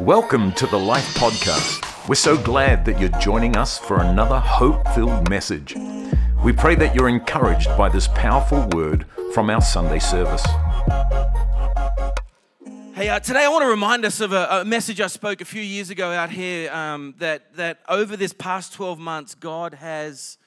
Welcome to the Life Podcast. We're so glad that you're joining us for another hope filled message. We pray that you're encouraged by this powerful word from our Sunday service. Hey, uh, today I want to remind us of a, a, message I spoke a few years ago out here um, that, that over this past 12 months, God has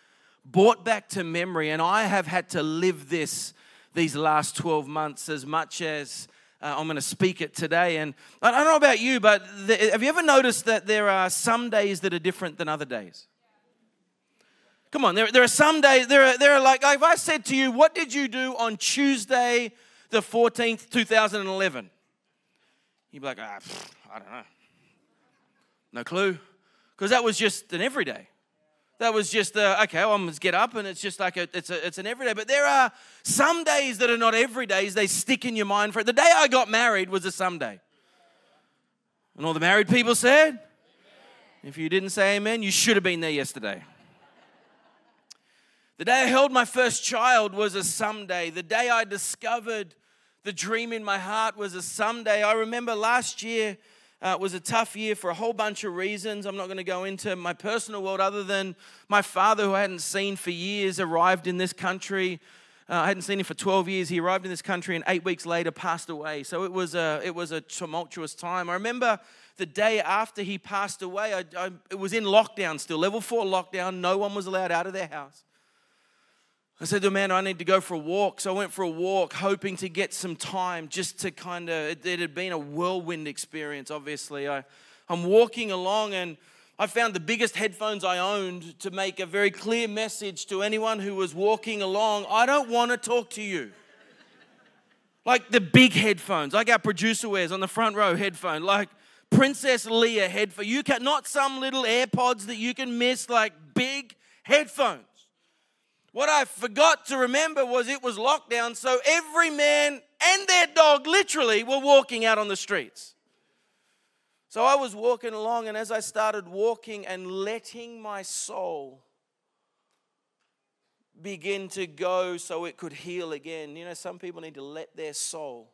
brought back to memory, and I have had to live this these last 12 months as much as uh, I'm going to speak it today. And I don't know about you, but the, have you ever noticed that there are some days that are different than other days? Come on, there, there are some days, there are, there are like, if I said to you, what did you do on Tuesday, the 14th, 2011? You'd be like, ah, I don't know. No clue. Because that was just an everyday. That was just uh, okay. Well, I'm just get up, and it's just like a, it's a, it's an everyday. But there are some days that are not every days. They stick in your mind for it. The day I got married was a Sunday, and all the married people said, amen. "If you didn't say amen, you should have been there yesterday." The day I held my first child was a Sunday. The day I discovered the dream in my heart was a Sunday. I remember last year uh, was a tough year for a whole bunch of reasons. I'm not going to go into my personal world other than my father, who I hadn't seen for years, arrived in this country. Uh, I hadn't seen him for 12 years. He arrived in this country and eight weeks later passed away. So it was a, it was a tumultuous time. I remember the day after he passed away, I, I, it was in lockdown still, level four lockdown. No one was allowed out of their house. I said to man, I need to go for a walk. So I went for a walk, hoping to get some time just to kind of, it, it, had been a whirlwind experience, obviously. I, I'm walking along and I found the biggest headphones I owned to make a very clear message to anyone who was walking along I don't want to talk to you. like the big headphones, like our producer wears on the front row headphone, like Princess Leia headphone. You can not some little AirPods that you can miss, like big headphones. What I forgot to remember was it was lockdown, so every man and their dog literally were walking out on the streets. So I was walking along, and as I started walking and letting my soul begin to go so it could heal again, you know, some people need to let their soul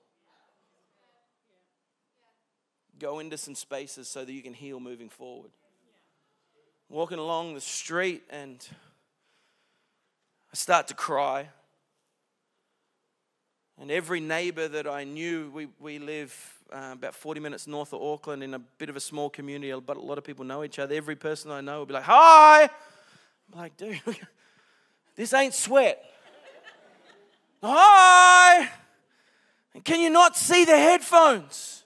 go into some spaces so that you can heal moving forward. Walking along the street and I start to cry. And every neighbor that I knew, we, we live uh, about 40 minutes north of Auckland in a bit of a small community, but a lot of people know each other. Every person I know will be like, Hi! I'm like, dude, this ain't sweat. Hi! Can you not see the headphones?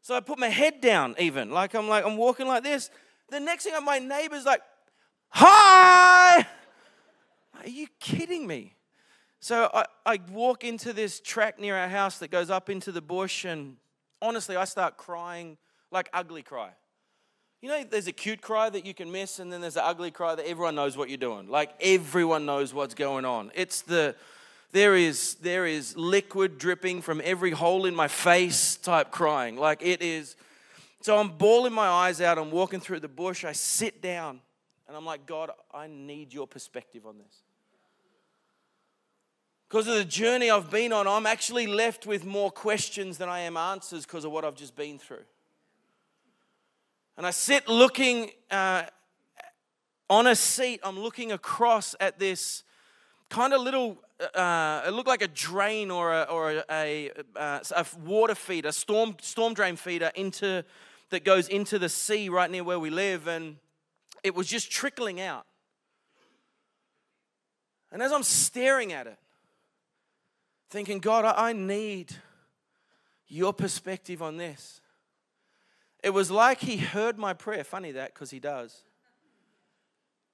So I put my head down, even. Like I'm like, I'm walking like this. The next thing, my neighbor's like, Hi! Are you kidding me? So I, I walk into this track near our house that goes up into the bush, and honestly, I start crying like ugly cry. You know, there's a cute cry that you can miss, and then there's an ugly cry that everyone knows what you're doing. Like everyone knows what's going on. It's the there is there is liquid dripping from every hole in my face type crying. Like it is. So I'm bawling my eyes out. I'm walking through the bush. I sit down, and I'm like, God, I need your perspective on this because of the journey I've been on, I'm actually left with more questions than I am answers because of what I've just been through. And I sit looking uh, on a seat, I'm looking across at this kind of little, uh, it looked like a drain or a, or a, a, uh, a water feeder, storm, storm drain feeder into, that goes into the sea right near where we live. And it was just trickling out. And as I'm staring at it, thinking, God, I need your perspective on this. It was like he heard my prayer. Funny that, because he does.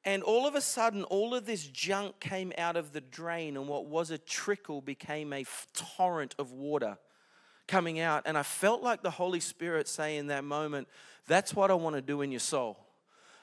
And all of a sudden, all of this junk came out of the drain, and what was a trickle became a torrent of water coming out. And I felt like the Holy Spirit say in that moment, That's what I want to do in your soul.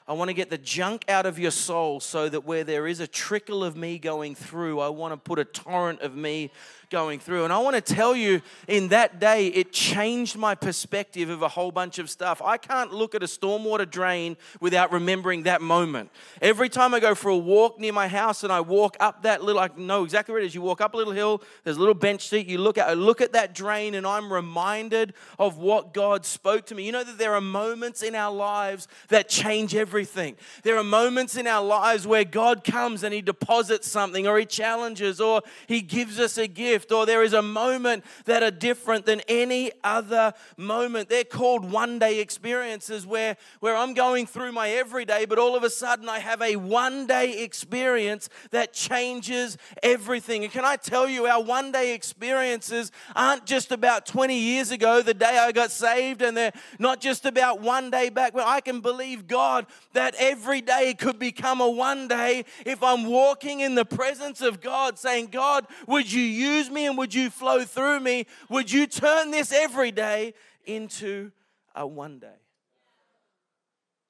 I want to get the junk out of your soul so that where there is a trickle of me going through, I want to put a torrent of me going through. And I want to tell you, in that day, it changed my perspective of a whole bunch of stuff. I can't look at a stormwater drain without remembering that moment. Every time I go for a walk near my house and I walk up that little, I know exactly where it is. You walk up a little hill, there's a little bench seat, you look at, I look at that drain and I'm reminded of what God spoke to me. You know that there are moments in our lives that change everything. There are moments in our lives where God comes and He deposits something or He challenges or He gives us a gift or there is a moment that are different than any other moment. They're called one day experiences where, where I'm going through my everyday, but all of a sudden I have a one day experience that changes everything. And can I tell you, our one day experiences aren't just about 20 years ago, the day I got saved, and they're not just about one day back, but I can believe God that every day could become a one day if I'm walking in the presence of God, saying, God, would you use me and would you flow through me? Would you turn this every day into a one day?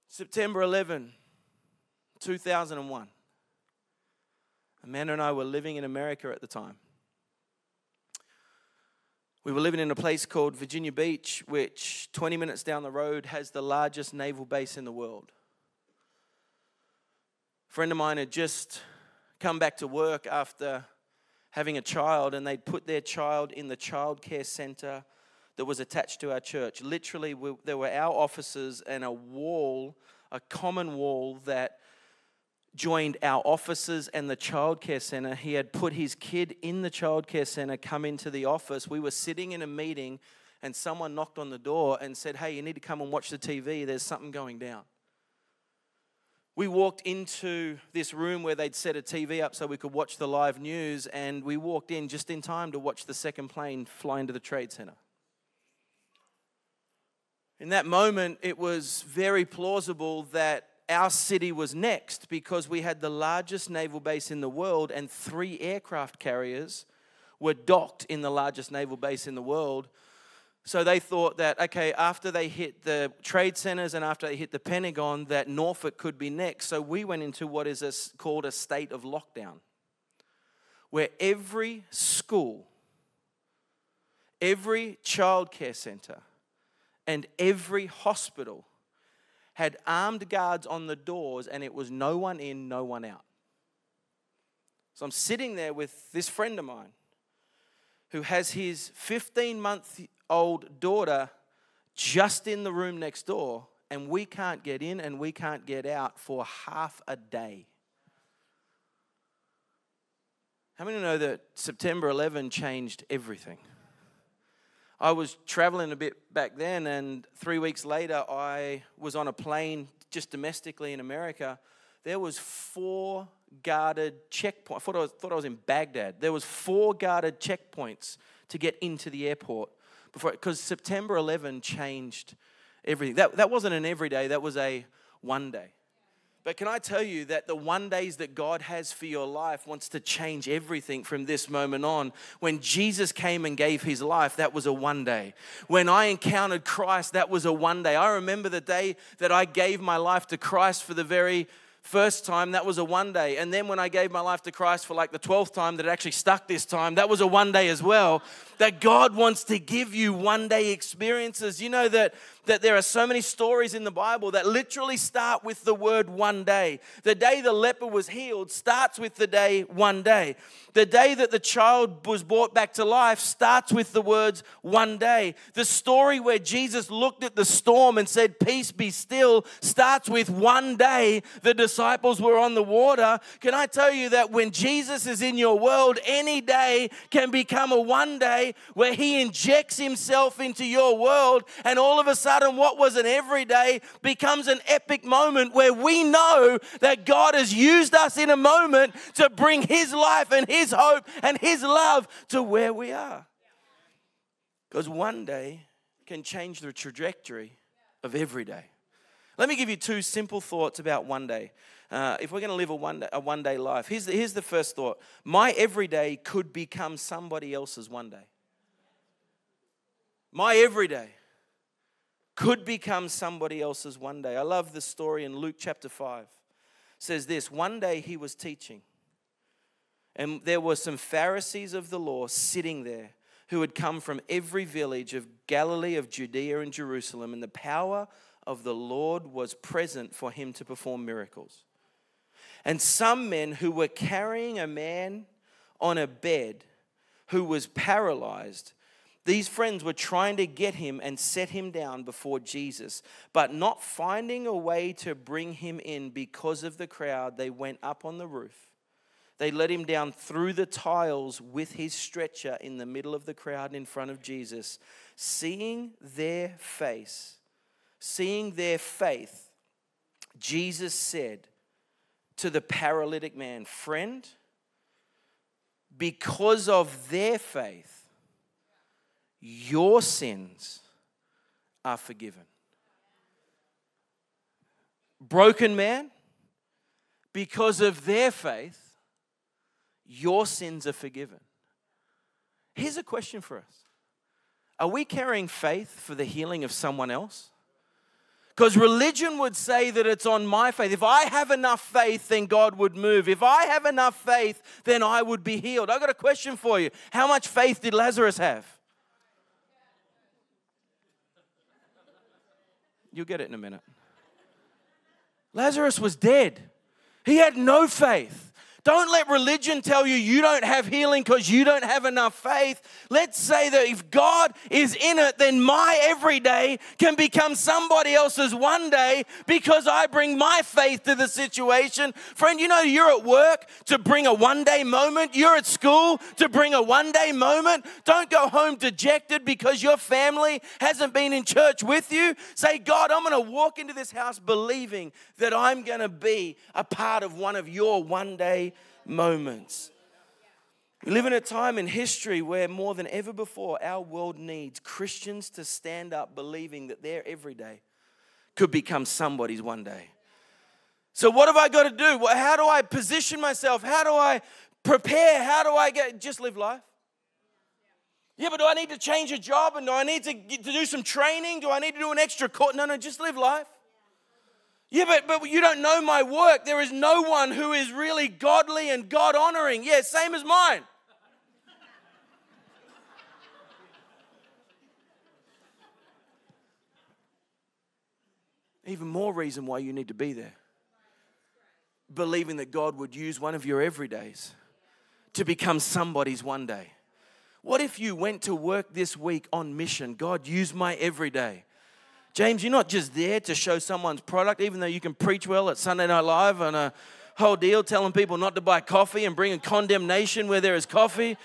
September 11, 2001. Amanda and I were living in America at the time. We were living in a place called Virginia Beach, which 20 minutes down the road has the largest naval base in the world. A friend of mine had just come back to work after having a child, and they'd put their child in the child care center that was attached to our church. Literally, we, there were our offices and a wall, a common wall that joined our offices and the childcare center. He had put his kid in the childcare center, come into the office. We were sitting in a meeting, and someone knocked on the door and said, Hey, you need to come and watch the TV. There's something going down. We walked into this room where they'd set a TV up so we could watch the live news, and we walked in just in time to watch the second plane fly into the Trade Center. In that moment, it was very plausible that our city was next because we had the largest naval base in the world and three aircraft carriers were docked in the largest naval base in the world. So they thought that, okay, after they hit the trade centers and after they hit the Pentagon, that Norfolk could be next. So we went into what is a, called a state of lockdown, where every school, every childcare center, and every hospital had armed guards on the doors, and it was no one in, no one out. So I'm sitting there with this friend of mine who has his 15 month old daughter just in the room next door, and we can't get in and we can't get out for half a day. How many know that September 11 changed everything? I was traveling a bit back then, and three weeks later, I was on a plane just domestically in America. There was four guarded checkpoints. I thought I, was, thought I was in Baghdad. There was four guarded checkpoints to get into the airport before, because September 11 changed everything. That, that wasn't an everyday, that was a one day. But can I tell you that the one days that God has for your life wants to change everything from this moment on? When Jesus came and gave his life, that was a one day. When I encountered Christ, that was a one day. I remember the day that I gave my life to Christ for the very first time, that was a one day. And then when I gave my life to Christ for like the 12th time that it actually stuck this time, that was a one day as well. That God wants to give you one day experiences. You know that that there are so many stories in the Bible that literally start with the word one day. The day the leper was healed starts with the day one day. The day that the child was brought back to life starts with the words one day. The story where Jesus looked at the storm and said, Peace be still, starts with one day the disciples were on the water. Can I tell you that when Jesus is in your world, any day can become a one day where he injects himself into your world and all of a sudden, what was an everyday becomes an epic moment where we know that God has used us in a moment to bring His life and His hope and His love to where we are. Because one day can change the trajectory of every day. Let me give you two simple thoughts about one day. Uh, if we're going to live a one, day, a one day life, here's the, here's the first thought My everyday could become somebody else's one day. My everyday could become somebody else's one day. I love the story in Luke chapter 5. It says this One day he was teaching, And there were some Pharisees of the law sitting there who had come from every village of Galilee, of Judea, and Jerusalem, and the power of the Lord was present for him to perform miracles. And some men who were carrying a man on a bed who was paralyzed. These friends were trying to get him and set him down before Jesus, but not finding a way to bring him in because of the crowd, they went up on the roof. They let him down through the tiles with his stretcher in the middle of the crowd in front of Jesus. Seeing their face, seeing their faith, Jesus said to the paralytic man, Friend, because of their faith, your sins are forgiven. Broken man, because of their faith, your sins are forgiven. Here's a question for us Are we carrying faith for the healing of someone else? Because religion would say that it's on my faith. If I have enough faith, then God would move. If I have enough faith, then I would be healed. I've got a question for you. How much faith did Lazarus have? You'll get it in a minute. Lazarus was dead. He had no faith. Don't let religion tell you you don't have healing because you don't have enough faith. Let's say that if God is in it, then my everyday can become somebody else's one day because I bring my faith to the situation. Friend, you know you're at work to bring a one day moment, you're at school to bring a one day moment. Don't go home dejected because your family hasn't been in church with you. Say, God, I'm going to walk into this house believing that I'm going to be a part of one of your one day moments. We live in a time in history where more than ever before, our world needs Christians to stand up believing that their everyday could become somebody's one day. So, what have I got to do? How do I position myself? How do I prepare? How do I get just live life? Yeah, but do I need to change a job and do I need to, to do some training? Do I need to do an extra course? No, no, just live life. Yeah, but, but you don't know my work. There is no one who is really godly and God honoring. Yeah, same as mine. Even more reason why you need to be there. Believing that God would use one of your everydays to become somebody's one day. What if you went to work this week on mission? God, use my everyday James, you're not just there to show someone's product, even though you can preach well at Sunday Night Live and a whole deal telling people not to buy coffee and bringing condemnation where there is coffee.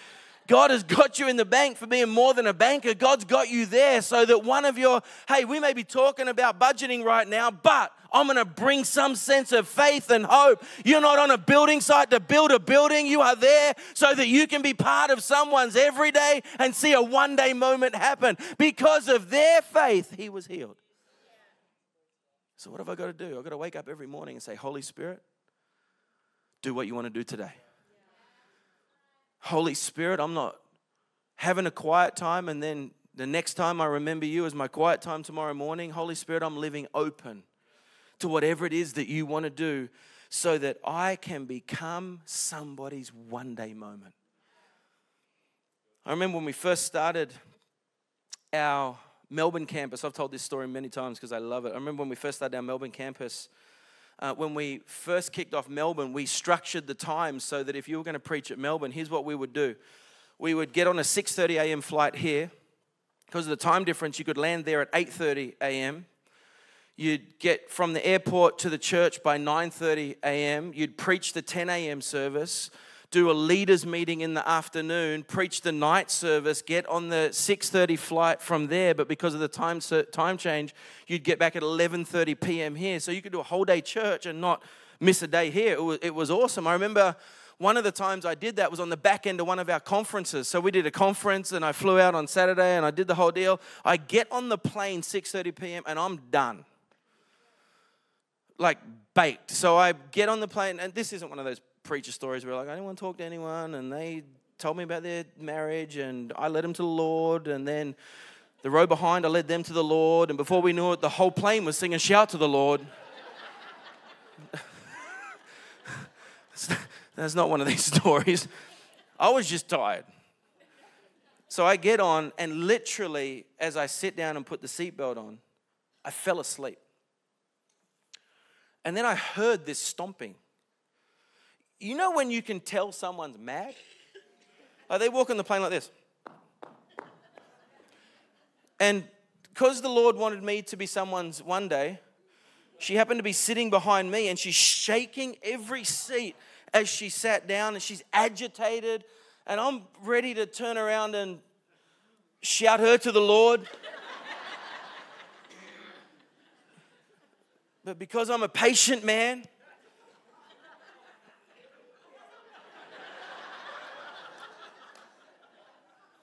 God has got you in the bank for being more than a banker. God's got you there so that one of your, hey, we may be talking about budgeting right now, but I'm going to bring some sense of faith and hope. You're not on a building site to build a building. You are there so that you can be part of someone's everyday and see a one day moment happen. Because of their faith, he was healed. So, what have I got to do? I've got to wake up every morning and say, Holy Spirit, do what you want to do today. Holy Spirit, I'm not having a quiet time and then the next time I remember you is my quiet time tomorrow morning. Holy Spirit, I'm living open to whatever it is that you want to do so that I can become somebody's one day moment. I remember when we first started our Melbourne campus, I've told this story many times because I love it. I remember when we first started our Melbourne campus, uh, when we first kicked off Melbourne, we structured the time so that if you were going to preach at Melbourne, here's what we would do. We would get on a 6:30 a.m. flight here. Because of the time difference, you could land there at 8:30 a.m. You'd get from the airport to the church by 9:30 a.m. You'd preach the 10 a.m. service do a leaders meeting in the afternoon, preach the night service, get on the 6:30 flight from there, but because of the time time change, you'd get back at 11:30 p.m. here. So you could do a whole day church and not miss a day here. It was, it was awesome. I remember one of the times I did that was on the back end of one of our conferences. So we did a conference and I flew out on Saturday and I did the whole deal. I get on the plane 6:30 p.m. and I'm done. Like baked. So I get on the plane and this isn't one of those preacher stories where like, I didn't want to talk to anyone, and they told me about their marriage, and I led them to the Lord, and then the row behind, I led them to the Lord, and before we knew it, the whole plane was singing "Shout to the Lord." That's not one of these stories. I was just tired. So I get on, and literally, as I sit down and put the seatbelt on, I fell asleep. And then I heard this stomping. You know when you can tell someone's mad? Like they walk on the plane like this. And because the Lord wanted me to be someone's one day, she happened to be sitting behind me and she's shaking every seat as she sat down and she's agitated. And I'm ready to turn around and shout her to the Lord. but because I'm a patient man,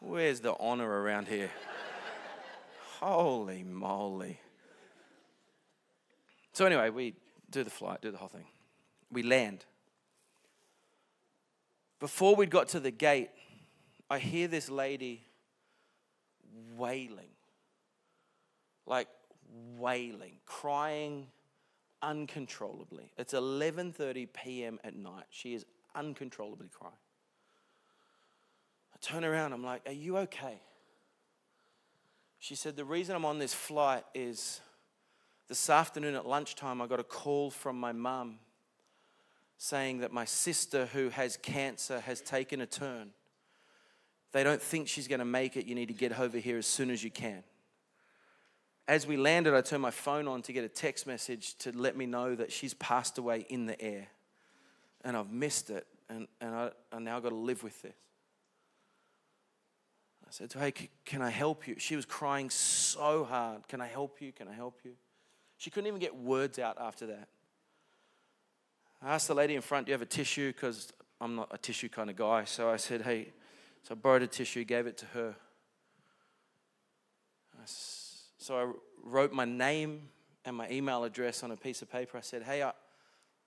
where's the honor around here? Holy moly. So, anyway, we do the flight, do the whole thing. We land. Before we got to the gate, I hear this lady wailing. Like wailing, crying uncontrollably. It's 11:30 p.m. at night. She is uncontrollably crying. Turn around, I'm like, "Are you okay?" She said, The reason I'm on this flight is this afternoon at lunchtime, I got a call from my mum saying that my sister, who has cancer, has taken a turn. They don't think she's going to make it. You need to get over here as soon as you can. As we landed, I turned my phone on to get a text message to let me know that she's passed away in the air. And I've missed it, and, and I, I now got to live with this. I said, to Hey, can I help you? She was crying so hard. Can I help you? Can I help you? She couldn't even get words out after that. I asked the lady in front, Do you have a tissue? Because I'm not a tissue kind of guy. So I said, Hey, so I borrowed a tissue, gave it to her. So I wrote my name and my email address on a piece of paper. I said, Hey, I,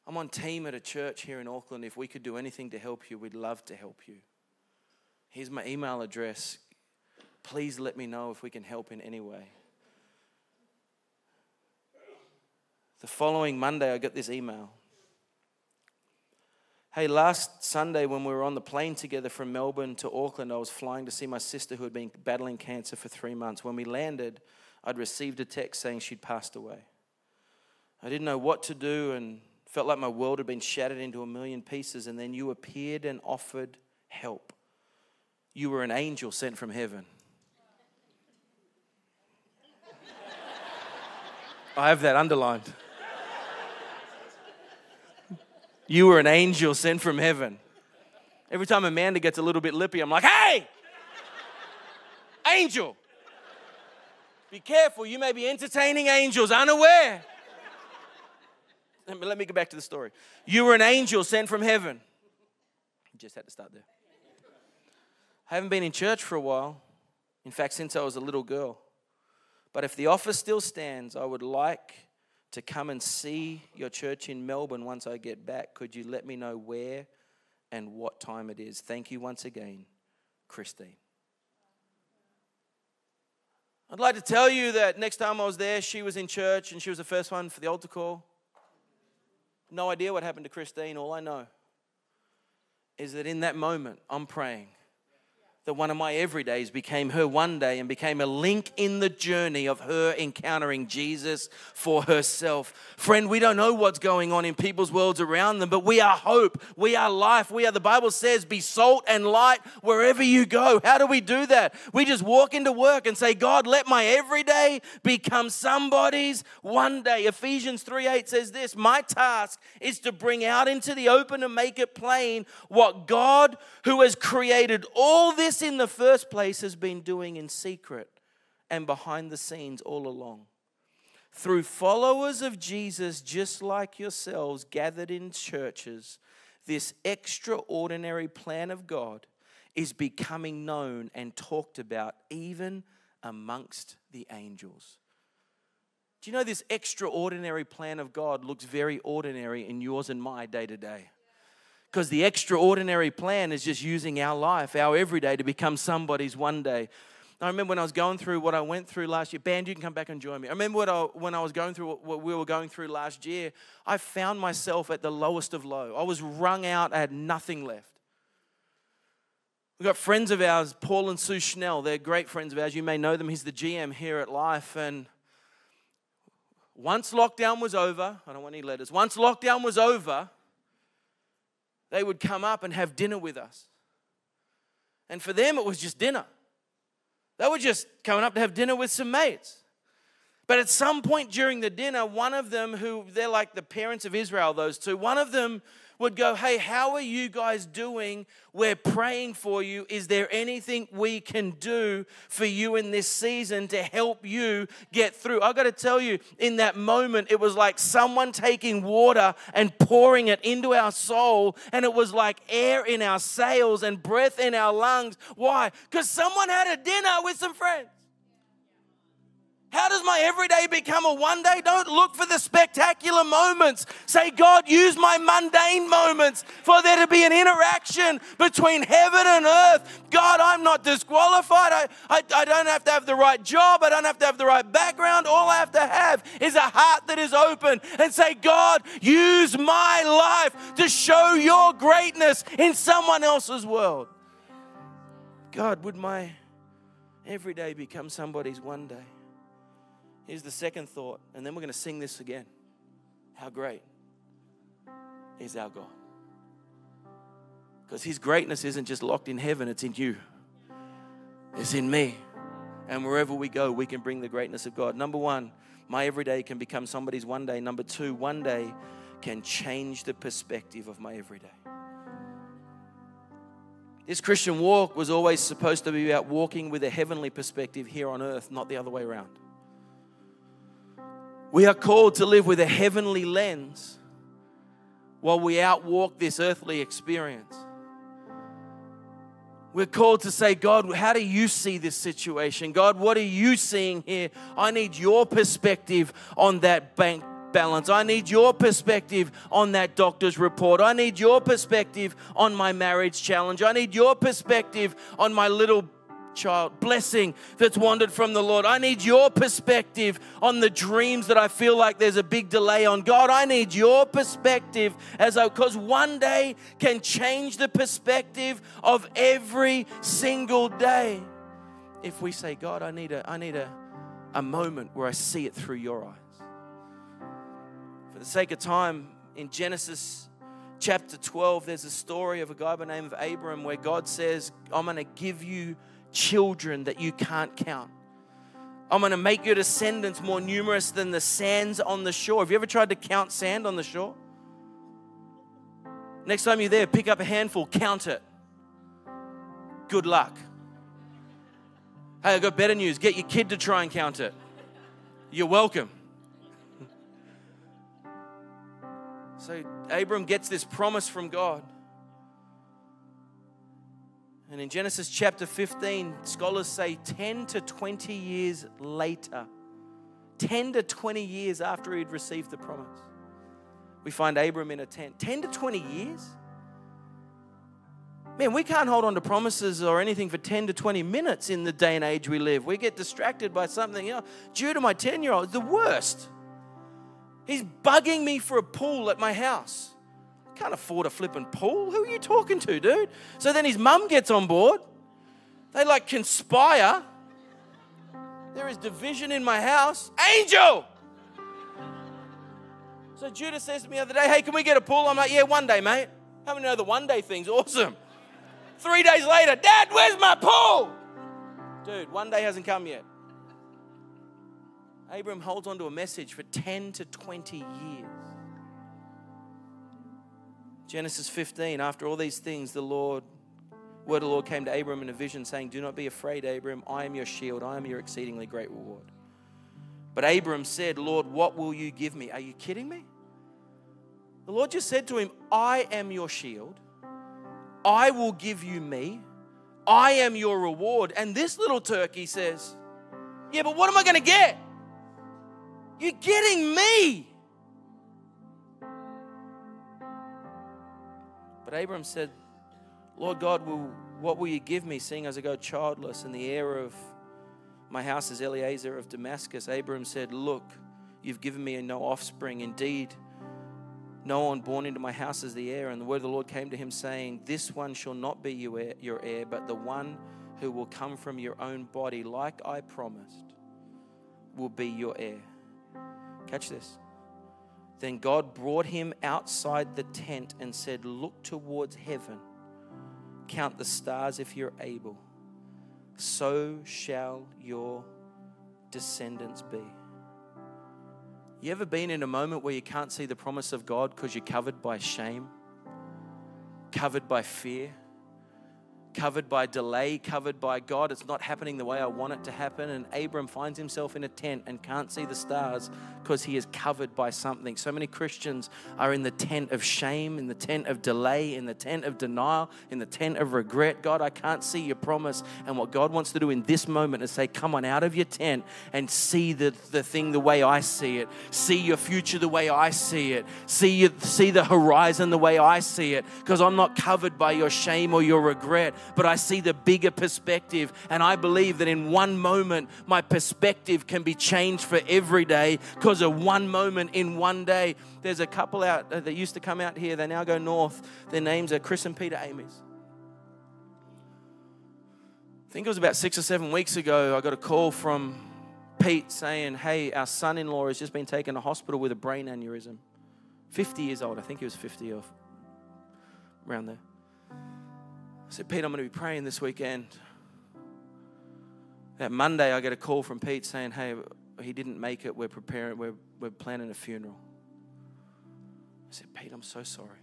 I'm on team at a church here in Auckland. If we could do anything to help you, we'd love to help you. Here's my email address please let me know if we can help in any way. The following Monday, I got this email. Hey, last Sunday when we were on the plane together from Melbourne to Auckland, I was flying to see my sister who had been battling cancer for three months. When we landed, I'd received a text saying she'd passed away. I didn't know what to do and felt like my world had been shattered into a million pieces. And then you appeared and offered help. You were an angel sent from heaven. I have that underlined. You were an angel sent from heaven. Every time Amanda gets a little bit lippy, I'm like, hey, angel. Be careful, you may be entertaining angels unaware. Let me, let me go back to the story. You were an angel sent from heaven. Just had to start there. I haven't been in church for a while. In fact, since I was a little girl. But if the offer still stands, I would like to come and see your church in Melbourne once I get back. Could you let me know where and what time it is? Thank you once again, Christine. I'd like to tell you that next time I was there, she was in church and she was the first one for the altar call. No idea what happened to Christine. All I know is that in that moment, I'm praying that one of my everydays became her one day and became a link in the journey of her encountering Jesus for herself. Friend, we don't know what's going on in people's worlds around them, but we are hope. We are life. We are, the Bible says, be salt and light wherever you go. How do we do that? We just walk into work and say, God, let my everyday become somebody's one day. Ephesians 3 8 says this My task is to bring out into the open and make it plain what God, who has created all this this in the first place has been doing in secret and behind the scenes all along. Through followers of Jesus, just like yourselves, gathered in churches, this extraordinary plan of God is becoming known and talked about even amongst the angels. Do you know this extraordinary plan of God looks very ordinary in yours and my day to day? Because the extraordinary plan is just using our life, our everyday, to become somebody's one day. I remember when I was going through what I went through last year. Band, you can come back and join me. I remember what I, when I was going through what, what we were going through last year. I found myself at the lowest of low. I was wrung out. I had nothing left. We've got friends of ours, Paul and Sue Schnell. They're great friends of ours. You may know them. He's the GM here at Life. And once lockdown was over, I don't want any letters. Once lockdown was over, they would come up and have dinner with us. And for them, it was just dinner. They were just coming up to have dinner with some mates. But at some point during the dinner, one of them, who they're like the parents of Israel, those two, one of them would go, Hey, how are you guys doing? We're praying for you. Is there anything we can do for you in this season to help you get through? I got to tell you, in that moment, it was like someone taking water and pouring it into our soul, and it was like air in our sails and breath in our lungs. Why? Because someone had a dinner with some friends. How does my everyday become a one day? Don't look for the spectacular moments. Say, God, use my mundane moments for there to be an interaction between heaven and earth. God, I'm not disqualified. I, I, I don't have to have the right job. I don't have to have the right background. All I have to have is a heart that is open and say, God, use my life to show your greatness in someone else's world. God, would my everyday become somebody's one day? Here's the second thought, and then we're going to sing this again. How great is our God? Because His greatness isn't just locked in heaven, it's in you, it's in me. And wherever we go, we can bring the greatness of God. Number one, my everyday can become somebody's one day. Number two, one day can change the perspective of my everyday. This Christian walk was always supposed to be about walking with a heavenly perspective here on earth, not the other way around. We are called to live with a heavenly lens while we outwalk this earthly experience. We're called to say, God, how do you see this situation? God, what are you seeing here? I need your perspective on that bank balance. I need your perspective on that doctor's report. I need your perspective on my marriage challenge. I need your perspective on my little child, blessing that's wandered from the Lord. I need your perspective on the dreams that I feel like there's a big delay on. God, I need your perspective as I, because one day can change the perspective of every single day. If we say, God, I need a, I need a, a moment where I see it through your eyes. For the sake of time, in Genesis chapter 12, there's a story of a guy by the name of Abram where God says, I'm going to give you children that you can't count. I'm going to make your descendants more numerous than the sands on the shore. Have you ever tried to count sand on the shore? Next time you're there, pick up a handful, count it. Good luck. Hey, I got better news. Get your kid to try and count it. You're welcome. So Abram gets this promise from God. And in Genesis chapter 15, scholars say 10 to 20 years later, 10 to 20 years after he'd received the promise, we find Abram in a tent. 10 to 20 years? Man, we can't hold on to promises or anything for 10 to 20 minutes in the day and age we live. We get distracted by something. You know, Judah my 10 year old, the worst. He's bugging me for a pool at my house. Can't afford a flipping pool. Who are you talking to, dude? So then his mum gets on board. They like conspire. There is division in my house. Angel! So Judah says to me the other day, Hey, can we get a pool? I'm like, Yeah, one day, mate. How many know the one day thing's awesome? Three days later, Dad, where's my pool? Dude, one day hasn't come yet. Abram holds on to a message for 10 to 20 years. Genesis 15, after all these things, the Lord, word of the Lord came to Abram in a vision, saying, Do not be afraid, Abram. I am your shield. I am your exceedingly great reward. But Abram said, Lord, what will you give me? Are you kidding me? The Lord just said to him, I am your shield. I will give you me. I am your reward. And this little turkey says, Yeah, but what am I going to get? You're getting me. But Abram said, Lord God, will, what will you give me, seeing as I go childless and the heir of My house is Eliezer of Damascus. Abram said, Look, you've given me no offspring. Indeed, no one born into my house is the heir. And the word of the Lord came to him, saying, This one shall not be your heir, but the one who will come from your own body, like I promised, will be your heir. Catch this. Then God brought him outside the tent and said, Look towards heaven, count the stars if you're able. So shall your descendants be. You ever been in a moment where you can't see the promise of God because you're covered by shame, covered by fear? Covered by delay, covered by God. It's not happening the way I want it to happen. And Abram finds himself in a tent and can't see the stars because he is covered by something. So many Christians are in the tent of shame, in the tent of delay, in the tent of denial, in the tent of regret. God, I can't see your promise. And what God wants to do in this moment is say, Come on out of your tent and see the, the thing the way I see it. See your future the way I see it. See, you, see the horizon the way I see it. Because I'm not covered by your shame or your regret but I see the bigger perspective. And I believe that in one moment, my perspective can be changed for every day because of one moment in one day. There's a couple out uh, that used to come out here, they now go north. Their names are Chris and Peter Ames. I think it was about six or seven weeks ago, I got a call from Pete saying, Hey, our son in law has just been taken to hospital with a brain aneurysm. 50 years old. I think he was 50 or around there. Said, Pete, I'm going to be praying this weekend. That Monday, I get a call from Pete saying, Hey, he didn't make it. We're preparing, we're, we're planning a funeral. I said, Pete, I'm so sorry.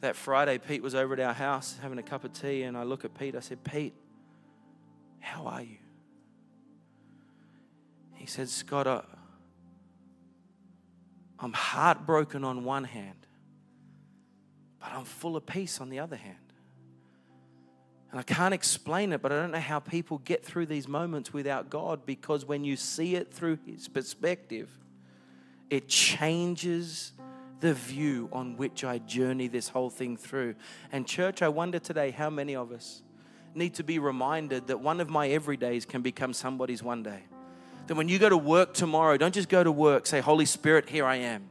That Friday, Pete was over at our house having a cup of tea, and I look at Pete. I said, Pete, how are you? He said, Scott, I, I'm heartbroken on one hand, but I'm full of peace on the other hand. And I can't explain it, but I don't know how people get through these moments without God because when you see it through His perspective, it changes the view on which I journey this whole thing through. And, church, I wonder today how many of us need to be reminded that one of my everydays can become somebody's one day. That when you go to work tomorrow, don't just go to work, say, Holy Spirit, here I am.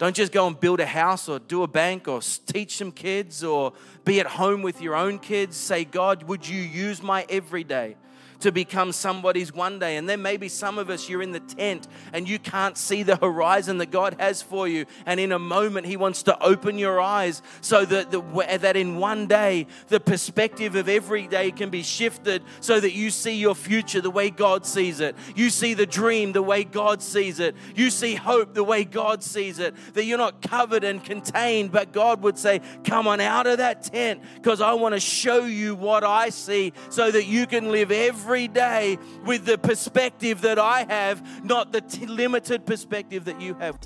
Don't just go and build a house or do a bank or teach some kids or be at home with your own kids. Say, God, would you use my everyday? To become somebody's one day. And then maybe some of us, you're in the tent and you can't see the horizon that God has for you. And in a moment, He wants to open your eyes so that, the, that in one day, the perspective of every day can be shifted so that you see your future the way God sees it. You see the dream the way God sees it. You see hope the way God sees it. That you're not covered and contained, but God would say, Come on out of that tent because I want to show you what I see so that you can live every every day with the perspective that I have, not the t- limited perspective that you have.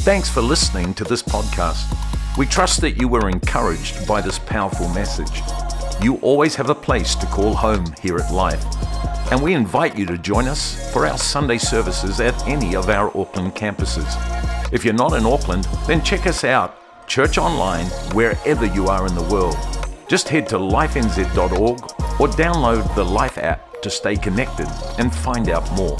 Thanks for listening to this podcast. We trust that you were encouraged by this powerful message. You always have a place to call home here at Life. And we invite you to join us for our Sunday services at any of our Auckland campuses. If you're not in Auckland, then check us out, church online, wherever you are in the world. Just head to lifenz.org or download the Life app to stay connected and find out more.